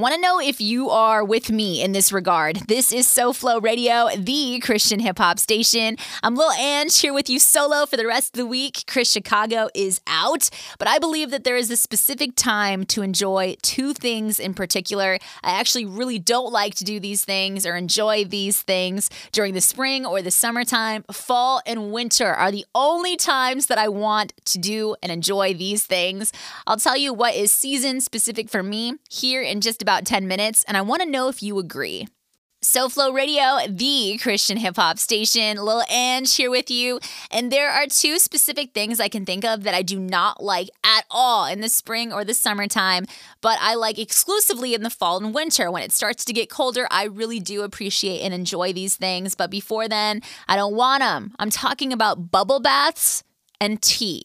Want to know if you are with me in this regard? This is SoFlo Radio, the Christian hip hop station. I'm Lil Ang here with you solo for the rest of the week. Chris Chicago is out, but I believe that there is a specific time to enjoy two things in particular. I actually really don't like to do these things or enjoy these things during the spring or the summertime. Fall and winter are the only times that I want to do and enjoy these things. I'll tell you what is season specific for me here in just 10 minutes, and I want to know if you agree. SoFlo Radio, the Christian hip hop station. Lil Ang here with you. And there are two specific things I can think of that I do not like at all in the spring or the summertime, but I like exclusively in the fall and winter. When it starts to get colder, I really do appreciate and enjoy these things. But before then, I don't want them. I'm talking about bubble baths and tea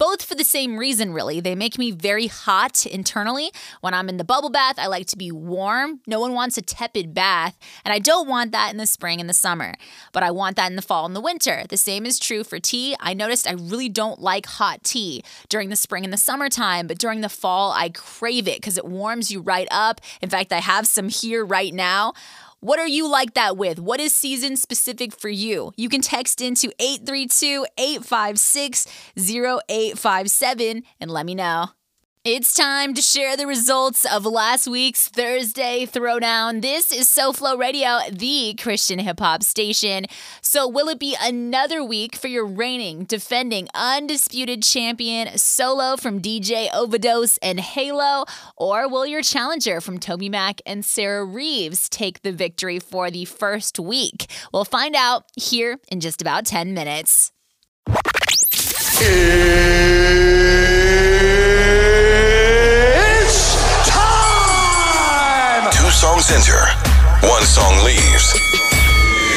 both for the same reason, really. They make me very hot internally. When I'm in the bubble bath, I like to be warm. No one wants a tepid bath, and I don't want that in the spring and the summer, but I want that in the fall and the winter. The same is true for tea. I noticed I really don't like hot tea during the spring and the summertime, but during the fall, I crave it because it warms you right up. In fact, I have some here right now. What are you like that with? What is season specific for you? You can text into 832 856 0857 and let me know. It's time to share the results of last week's Thursday Throwdown. This is SoFlo Radio, the Christian hip hop station. So, will it be another week for your reigning, defending, undisputed champion solo from DJ Overdose and Halo? Or will your challenger from TobyMac and Sarah Reeves take the victory for the first week? We'll find out here in just about 10 minutes. Songs enter, one song leaves.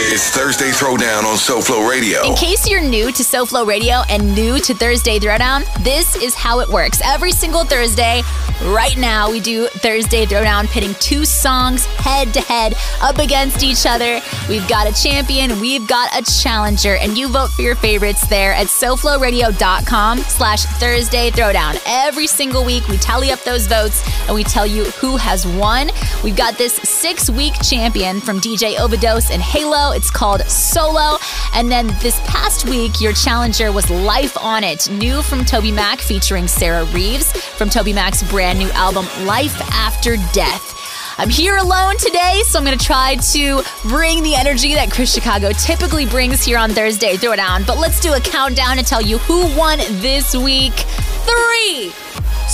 It's Thursday Throwdown on SoFlo Radio. In case you're new to SoFlo Radio and new to Thursday Throwdown, this is how it works. Every single Thursday, right now, we do Thursday Throwdown, pitting two songs head to head up against each other. We've got a champion, we've got a challenger, and you vote for your favorites there at SoFloRadio.com slash Thursday Throwdown. Every single week, we tally up those votes and we tell you who has won. We've got this six week champion from DJ Overdose and Halo. It's called Solo. And then this past week, your challenger was Life on It, new from TobyMac featuring Sarah Reeves from TobyMac's brand new album, Life After Death. I'm here alone today, so I'm going to try to bring the energy that Chris Chicago typically brings here on Thursday. Throw it down. But let's do a countdown and tell you who won this week. Three,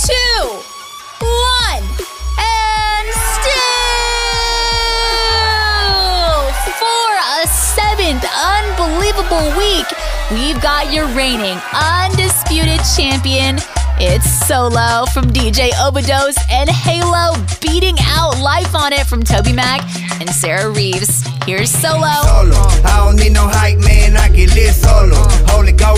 two, one, seventh unbelievable week, we've got your reigning undisputed champion. It's Solo from DJ Overdose and Halo beating out Life on It from TobyMac and Sarah Reeves. Here's Solo. Solo. I don't need no hype, man. I can live solo. Holy Ghost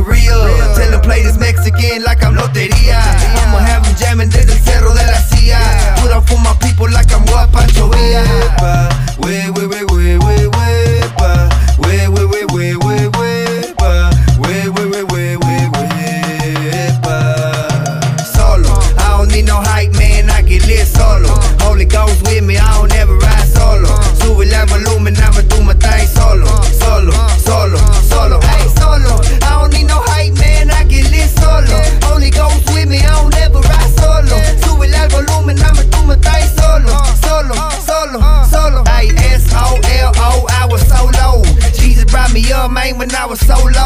real. Tell them play this Mexican like I'm lotería. I'ma have them jamming desde el cerro de la CIA. Put up for my people like I'm what Pancho Villa. Way, way, way, way, way, way, me up, man, when I was so low.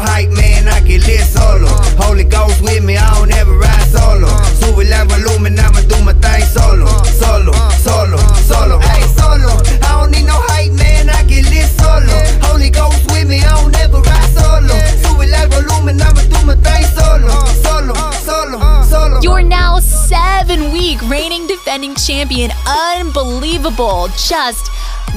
hype man, I can live solo. Holy Ghost with me, I don't ever ride solo. Sube la volumen, I'ma do my thing solo. Solo, solo, solo. Hey, solo. I don't need no hype man, I can live solo. Holy Ghost with me, I don't ever ride solo. Sube la volumen, I'ma do my thing solo. Solo, solo, solo. You're now seven week reigning defending champion. Unbelievable. Just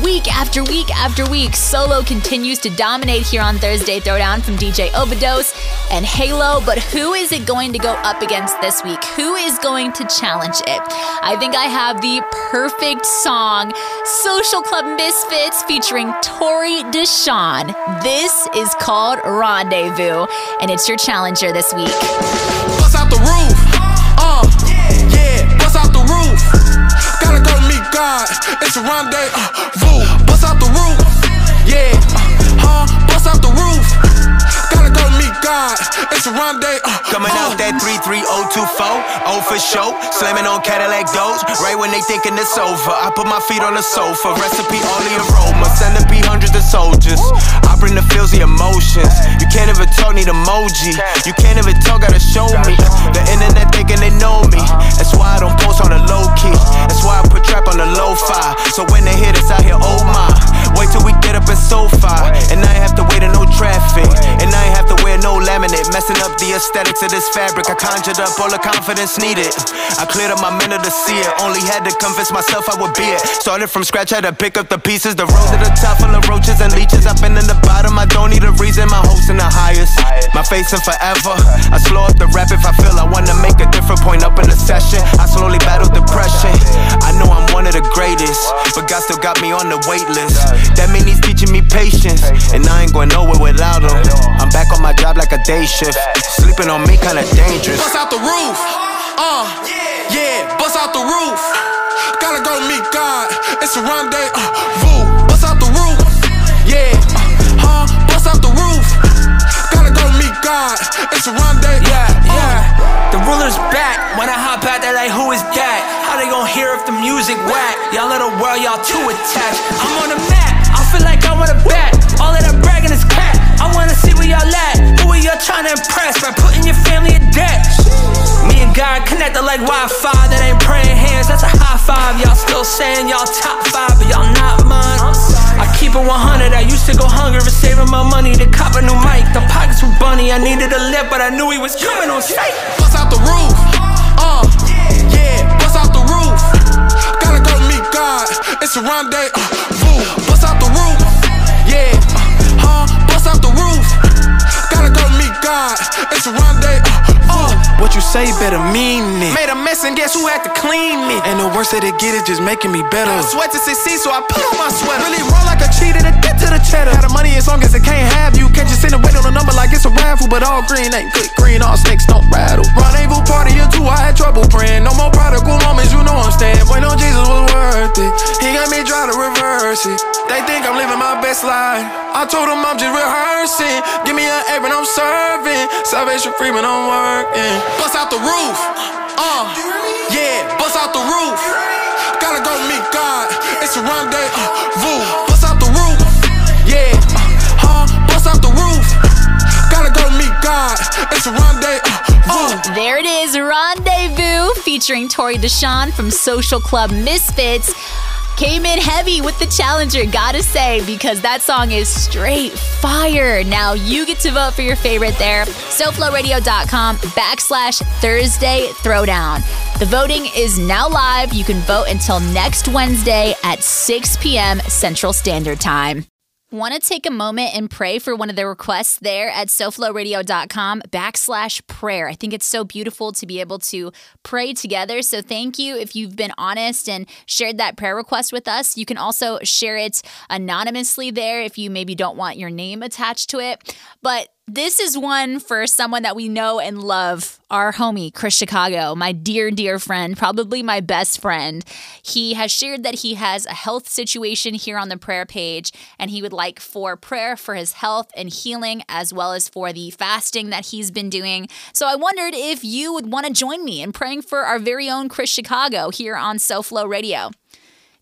Week after week after week, Solo continues to dominate here on Thursday Throwdown from DJ Overdose and Halo. But who is it going to go up against this week? Who is going to challenge it? I think I have the perfect song Social Club Misfits featuring Tori Deshawn. This is called Rendezvous, and it's your challenger this week. It's a rendezvous. Uh, Bust out the roof. Yeah, uh, huh? Bust out the roof. Gotta go meet God. It's a rendezvous. Uh, Coming out uh. that 33024, oh for show. Slamming on Cadillac doors, right when they thinking it's over. I put my feet on the sofa, recipe all the aroma. Centipede hundreds of soldiers. I bring the feels, the emotions. You can't even talk, need emoji. You can't even talk, gotta show me. The internet thinking they know me. That's of this fabric. I conjured up all the confidence needed. I cleared up my mental to see it. Only had to convince myself I would be it. Started from scratch, had to pick up the pieces. The road to the top full of roaches and leeches. I've been in the bottom, I don't need a reason. My hopes in the highest. My face in forever. I slow up the rap if I feel I wanna make a different point up in the session. I slowly battle depression. I know I'm one of the greatest, but God still got me on the wait list. That means he's teaching me patience, and I ain't going nowhere without him. I'm back on my job like a day shift. Sleeping on me kinda dangerous. Bust out the roof. Uh, yeah, bust out the roof. Gotta go meet God. It's a rendezvous. Bust out the roof. Yeah, uh, huh? Bust out the roof. Gotta go meet God. It's a rendezvous. Yeah, yeah. The ruler's back. When I hop out, they're like, who is that? How they gon' hear if the music whack? Y'all little world, y'all too attached. I'm on the map. I feel like I wanna bet. All of that bragging is wanna see where y'all at. Who are y'all trying to impress by putting your family in debt? Me and God connected like Wi-Fi. That ain't praying hands. That's a high five. Y'all still saying y'all top five, but y'all not mine. I keep it 100. I used to go hungry for saving my money to cop a new mic. The pockets were bunny. I needed a lift, but I knew he was coming on sight. Bust out the roof. Uh, yeah, bust out the roof. Gotta go meet God. It's a rendezvous. Bust out the roof. Yeah, uh, huh? Bust out the roof. Gotta go meet God. It's a rendezvous. Uh, uh. What you say better mean it. Made a mess and guess who had to clean it? And the worse that it get, it just making me better. I sweat to succeed, so I put on my sweater. Really roll like a cheater to get to the cheddar. Got the money as long as it can't have you. Can't just sit and wait on a number like it's a raffle. But all green ain't good green, all snakes don't rattle. Rendezvous party or two, I had trouble praying. No more prodigal moments, you know I'm staying. Boy, it. They think I'm living my best life. I told them I'm just rehearsing. Give me an A when I'm serving. Salvation free when I'm working. Bust out the roof. Uh, yeah, bust out the roof. Gotta go meet God. It's a rendezvous. Bust out the roof. Yeah, uh, huh? Bust out the roof. Gotta go meet God. It's a rendezvous. There it is, Rendezvous, featuring Tori Deshawn from Social Club Misfits. Came in heavy with the challenger, gotta say, because that song is straight fire. Now you get to vote for your favorite there. SoFlowRadio.com backslash Thursday Throwdown. The voting is now live. You can vote until next Wednesday at 6 p.m. Central Standard Time. Want to take a moment and pray for one of the requests there at SoFlowRadio.com backslash prayer. I think it's so beautiful to be able to pray together. So thank you if you've been honest and shared that prayer request with us. You can also share it anonymously there if you maybe don't want your name attached to it. But this is one for someone that we know and love, our homie, Chris Chicago, my dear, dear friend, probably my best friend. He has shared that he has a health situation here on the prayer page, and he would like for prayer for his health and healing, as well as for the fasting that he's been doing. So I wondered if you would want to join me in praying for our very own Chris Chicago here on SoFlo Radio.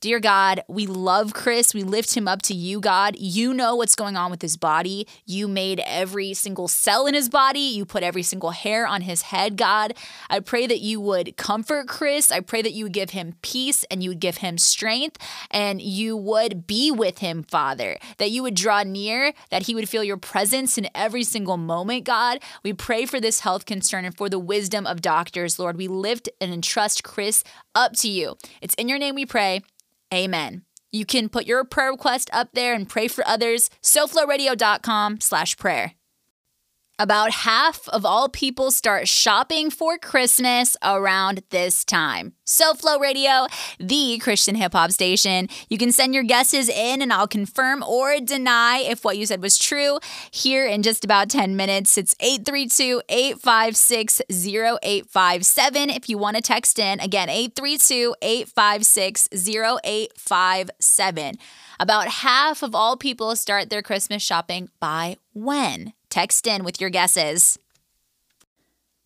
Dear God, we love Chris. We lift him up to you, God. You know what's going on with his body. You made every single cell in his body. You put every single hair on his head, God. I pray that you would comfort Chris. I pray that you would give him peace and you would give him strength and you would be with him, Father. That you would draw near, that he would feel your presence in every single moment, God. We pray for this health concern and for the wisdom of doctors, Lord. We lift and entrust Chris up to you. It's in your name we pray. Amen. You can put your prayer request up there and pray for others. SoFloRadio.com slash prayer. About half of all people start shopping for Christmas around this time. SoFlo Radio, the Christian hip hop station. You can send your guesses in and I'll confirm or deny if what you said was true here in just about 10 minutes. It's 832 856 0857 if you want to text in. Again, 832 856 0857. About half of all people start their Christmas shopping by when? Text in with your guesses.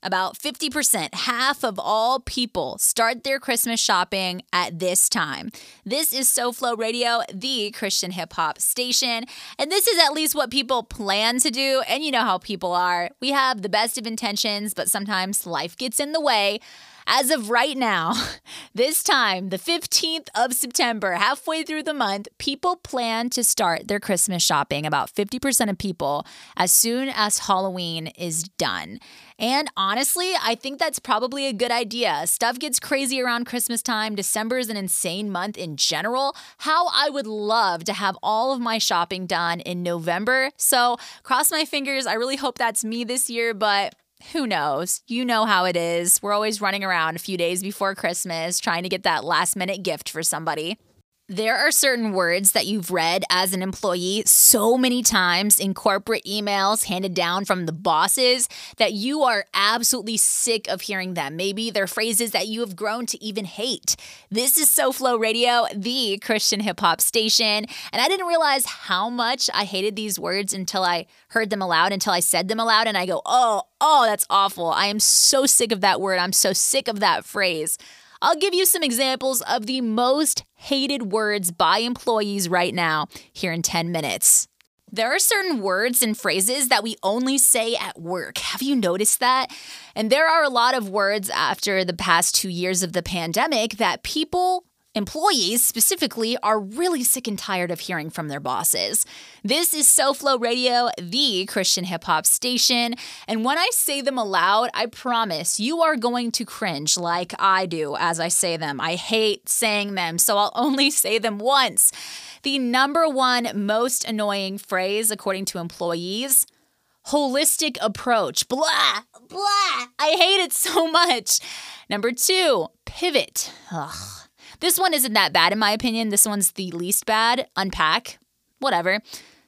About 50%, half of all people start their Christmas shopping at this time. This is SoFlo Radio, the Christian hip hop station. And this is at least what people plan to do. And you know how people are. We have the best of intentions, but sometimes life gets in the way. As of right now, this time, the 15th of September, halfway through the month, people plan to start their Christmas shopping. About 50% of people as soon as Halloween is done. And honestly, I think that's probably a good idea. Stuff gets crazy around Christmas time. December is an insane month in general. How I would love to have all of my shopping done in November. So, cross my fingers. I really hope that's me this year, but who knows? You know how it is. We're always running around a few days before Christmas trying to get that last minute gift for somebody. There are certain words that you've read as an employee so many times in corporate emails handed down from the bosses that you are absolutely sick of hearing them. Maybe they're phrases that you have grown to even hate. This is SoFlo Radio, the Christian hip hop station, and I didn't realize how much I hated these words until I heard them aloud, until I said them aloud, and I go, oh, oh, that's awful. I am so sick of that word. I'm so sick of that phrase. I'll give you some examples of the most hated words by employees right now here in 10 minutes. There are certain words and phrases that we only say at work. Have you noticed that? And there are a lot of words after the past two years of the pandemic that people Employees specifically are really sick and tired of hearing from their bosses. This is SoFlo Radio, the Christian hip hop station. And when I say them aloud, I promise you are going to cringe like I do as I say them. I hate saying them, so I'll only say them once. The number one most annoying phrase, according to employees, holistic approach. Blah, blah. I hate it so much. Number two, pivot. Ugh. This one isn't that bad in my opinion. This one's the least bad. Unpack, whatever.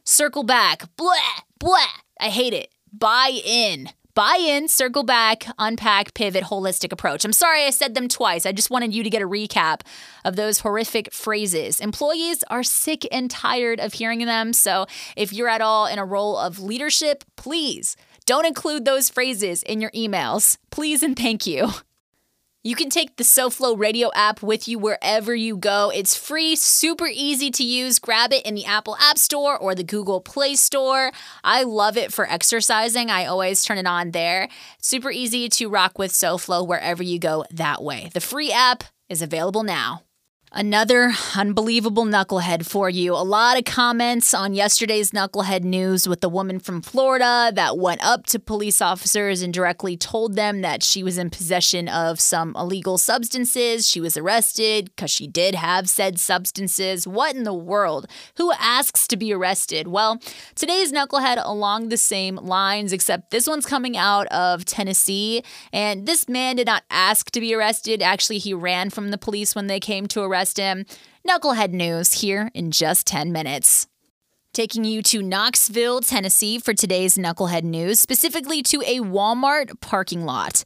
Circle back, blah, blah. I hate it. Buy in. Buy in, circle back, unpack, pivot, holistic approach. I'm sorry I said them twice. I just wanted you to get a recap of those horrific phrases. Employees are sick and tired of hearing them. So if you're at all in a role of leadership, please don't include those phrases in your emails. Please and thank you. You can take the SoFlo radio app with you wherever you go. It's free, super easy to use. Grab it in the Apple App Store or the Google Play Store. I love it for exercising. I always turn it on there. Super easy to rock with SoFlo wherever you go that way. The free app is available now. Another unbelievable knucklehead for you. A lot of comments on yesterday's knucklehead news with the woman from Florida that went up to police officers and directly told them that she was in possession of some illegal substances. She was arrested because she did have said substances. What in the world? Who asks to be arrested? Well, today's knucklehead along the same lines, except this one's coming out of Tennessee. And this man did not ask to be arrested. Actually, he ran from the police when they came to arrest arrest him. Knucklehead news here in just 10 minutes. Taking you to Knoxville, Tennessee for today's Knucklehead News, specifically to a Walmart parking lot.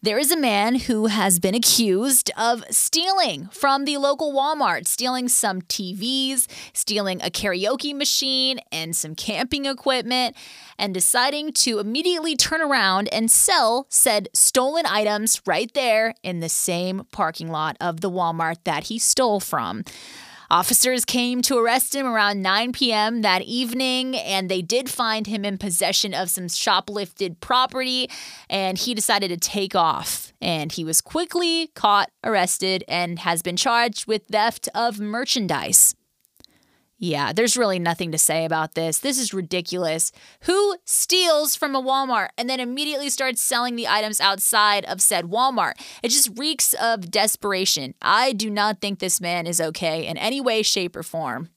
There is a man who has been accused of stealing from the local Walmart, stealing some TVs, stealing a karaoke machine, and some camping equipment, and deciding to immediately turn around and sell said stolen items right there in the same parking lot of the Walmart that he stole from. Officers came to arrest him around 9 p.m. that evening, and they did find him in possession of some shoplifted property, and he decided to take off. And he was quickly caught, arrested, and has been charged with theft of merchandise. Yeah, there's really nothing to say about this. This is ridiculous. Who steals from a Walmart and then immediately starts selling the items outside of said Walmart? It just reeks of desperation. I do not think this man is okay in any way, shape, or form.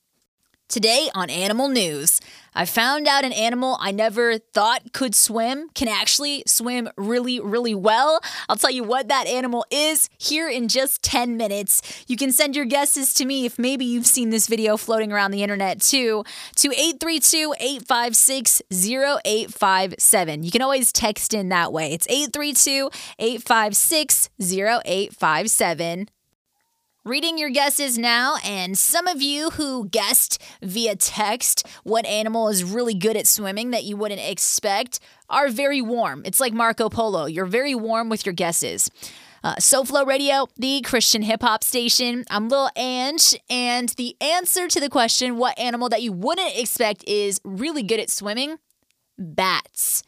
Today on Animal News, I found out an animal I never thought could swim can actually swim really, really well. I'll tell you what that animal is here in just 10 minutes. You can send your guesses to me if maybe you've seen this video floating around the internet too, to 832 856 0857. You can always text in that way. It's 832 856 0857 reading your guesses now, and some of you who guessed via text what animal is really good at swimming that you wouldn't expect are very warm. It's like Marco Polo. You're very warm with your guesses. Uh, SoFlo Radio, the Christian hip hop station. I'm Lil Ang, and the answer to the question, what animal that you wouldn't expect is really good at swimming? Bats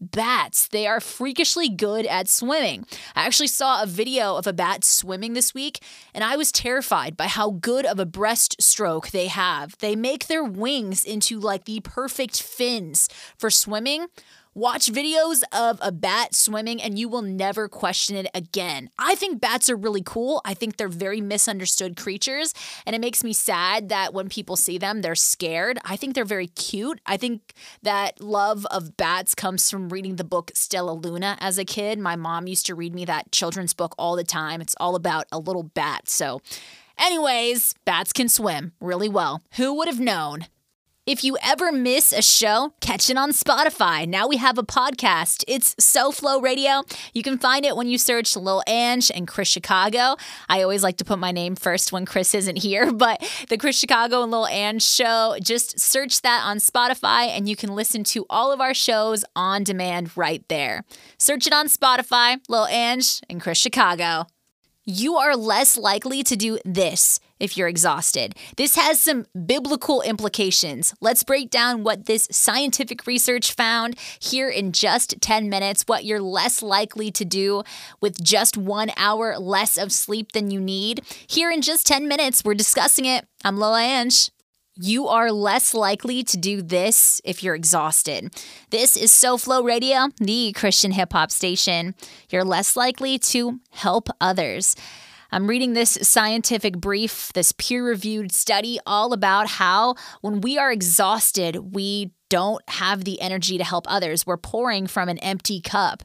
bats. They are freakishly good at swimming. I actually saw a video of a bat swimming this week, and I was terrified by how good of a breaststroke they have. They make their wings into like the perfect fins for swimming. Watch videos of a bat swimming and you will never question it again. I think bats are really cool. I think they're very misunderstood creatures, and it makes me sad that when people see them, they're scared. I think they're very cute. I think that love of bats comes from reading the book Stellaluna as a kid. My mom used to read me that children's book all the time. It's all about a little bat. So, anyways, bats can swim really well. Who would have known? If you ever miss a show, catch it on Spotify. Now we have a podcast. It's SoFlo Radio. You can find it when you search Lil Ang and Chris Chicago. I always like to put my name first when Chris isn't here, but the Chris Chicago and Lil Ang show, just search that on Spotify and you can listen to all of our shows on demand right there. Search it on Spotify, Lil Ang and Chris Chicago you are less likely to do this if you're exhausted. This has some biblical implications. Let's break down what this scientific research found here in just 10 minutes, what you're less likely to do with just one hour less of sleep than you need. Here in just 10 minutes, we're discussing it. I'm Lil Ang. You are less likely to do this if you're exhausted. This is SoFlo Radio, the Christian hip hop station. You're less likely to help others. I'm reading this scientific brief, this peer reviewed study, all about how when we are exhausted, we don't have the energy to help others. We're pouring from an empty cup.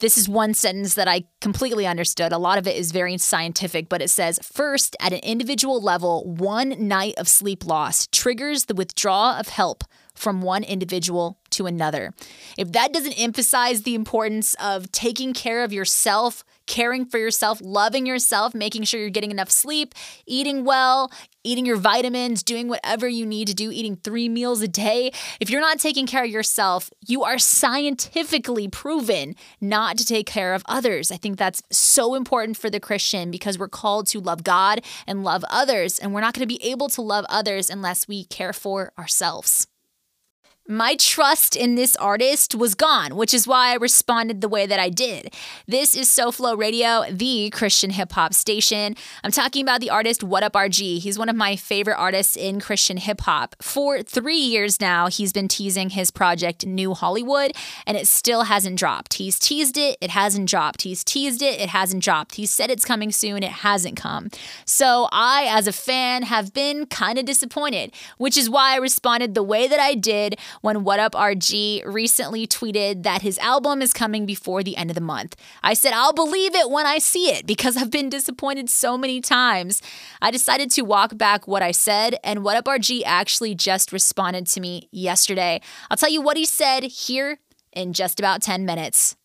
This is one sentence that I completely understood. A lot of it is very scientific, but it says first, at an individual level, one night of sleep loss triggers the withdrawal of help from one individual to another. If that doesn't emphasize the importance of taking care of yourself, caring for yourself, loving yourself, making sure you're getting enough sleep, eating well, eating your vitamins, doing whatever you need to do, eating three meals a day. If you're not taking care of yourself, you are scientifically proven not to take care of others. I think that's so important for the Christian because we're called to love God and love others, and we're not going to be able to love others unless we care for ourselves my trust in this artist was gone, which is why I responded the way that I did. This is SoFlo Radio, the Christian hip hop station. I'm talking about the artist What Up RG. He's one of my favorite artists in Christian hip hop. For three years now, he's been teasing his project New Hollywood, and it still hasn't dropped. He's teased it, it hasn't dropped. He's teased it, it hasn't dropped. He said it's coming soon, it hasn't come. So I, as a fan, have been kind of disappointed, which is why I responded the way that I did when What Up RG recently tweeted that his album is coming before the end of the month. I said, I'll believe it when I see it because I've been disappointed so many times. I decided to walk back what I said, and What Up RG actually just responded to me yesterday. I'll tell you what he said here in just about 10 minutes.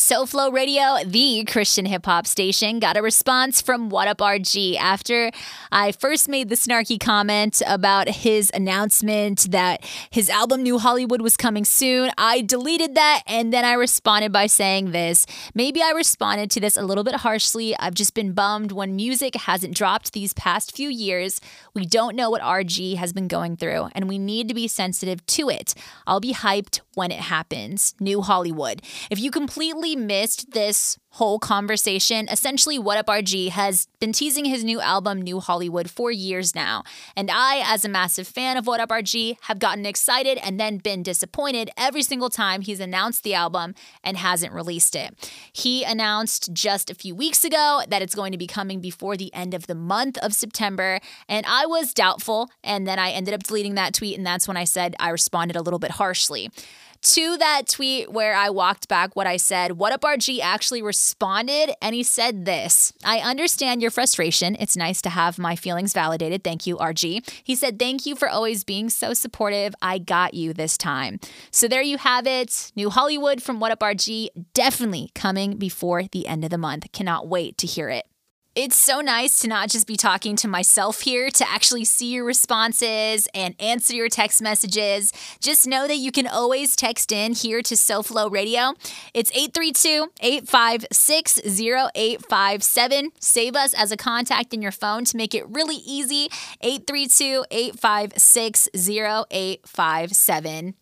SoFlo Radio, the Christian hip hop station, got a response from What Up RG after I first made the snarky comment about his announcement that his album New Hollywood was coming soon. I deleted that and then I responded by saying this. Maybe I responded to this a little bit harshly. I've just been bummed when music hasn't dropped these past few years. We don't know what RG has been going through and we need to be sensitive to it. I'll be hyped when it happens. New Hollywood. If you completely missed this whole conversation, essentially, What Up RG has been teasing his new album, New Hollywood, for years now. And I, as a massive fan of What Up RG, have gotten excited and then been disappointed every single time he's announced the album and hasn't released it. He announced just a few weeks ago that it's going to be coming before the end of the month of September. And I was doubtful. And then I ended up deleting that tweet. And that's when I said I responded a little bit harshly to that tweet where I walked back what I said, What Up RG actually responded and he said this I understand your frustration. It's nice to have my feelings validated. Thank you, RG. He said, Thank you for always being so supportive. I got you this time. So there you have it. New Hollywood from What Up RG, definitely coming before the end of the month. Cannot wait to hear it. It's so nice to not just be talking to myself here, to actually see your responses and answer your text messages. Just know that you can always text in here to SoFlo Radio. It's 832 856 0857. Save us as a contact in your phone to make it really easy. 832 856 0857.